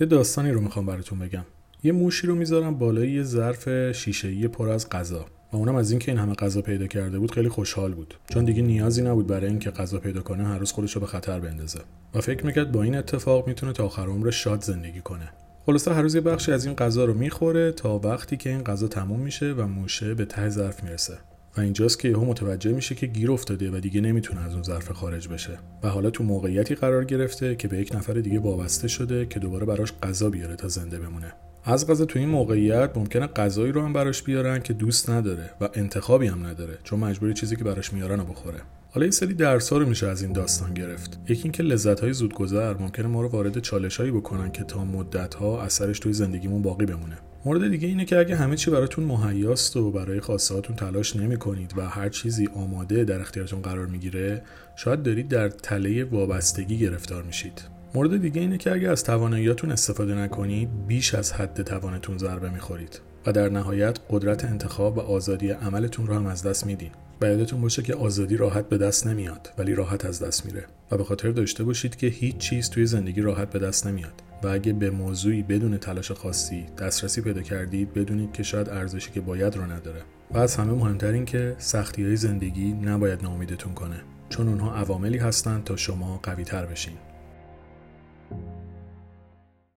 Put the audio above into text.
یه داستانی رو می‌خوام براتون بگم. یه موشی رو می‌ذارم بالای یه ظرف شیشه‌ای پر از غذا. و اونم از اینکه این همه غذا پیدا کرده بود خیلی خوشحال بود. چون دیگه نیازی نبود برای اینکه غذا پیدا کنه هر روز خودش رو به خطر بندازه. و فکر می‌کرد با این اتفاق می‌تونه تا آخر عمر شاد زندگی کنه. خلاصه هر روز یه بخشی از این غذا رو می‌خوره تا وقتی که این غذا تموم میشه و موشه به ته ظرف می‌رسه. و اینجاست که یهو متوجه میشه که گیر افتاده و دیگه نمی‌تونه از اون ظرف خارج بشه. و حالا تو موقعیتی قرار گرفته که به یک نفر دیگه وابسته شده که دوباره براش غذا بیاره تا زنده بمونه. از غذا تو این موقعیت ممکنه غذایی رو هم براش بیارن که دوست نداره و انتخابی هم نداره چون مجبوری چیزی که براش میارن رو بخوره. حالا یه سری درس رو میشه از این داستان گرفت. یکی اینکه لذت های زودگذر ممکنه ما رو وارد چالش هایی بکنن که تا مدت ها اثرش توی زندگیمون باقی بمونه. مورد دیگه اینه که اگه همه چی براتون مهیاست و برای خواسته هاتون تلاش نمی کنید و هر چیزی آماده در اختیارتون قرار می‌گیره شاید دارید در تله وابستگی گرفتار میشید. مورد دیگه اینه که اگه از تواناییاتون استفاده نکنید بیش از حد توانتون ضربه می‌خورید و در نهایت قدرت انتخاب و آزادی عملتون رو هم از دست میدین و یادتون باشه که آزادی راحت به دست نمیاد ولی راحت از دست میره. و به خاطر داشته باشید که هیچ چیز توی زندگی راحت به دست نمیاد. و اگه به موضوعی بدون تلاش خاصی دسترسی پیدا کردید بدونید که شاید ارزشی که باید رو نداره. و از همه مهمتر این که سختی های زندگی نباید ناامیدتون کنه چون اونها عواملی هستند تا شما قوی تر بشین.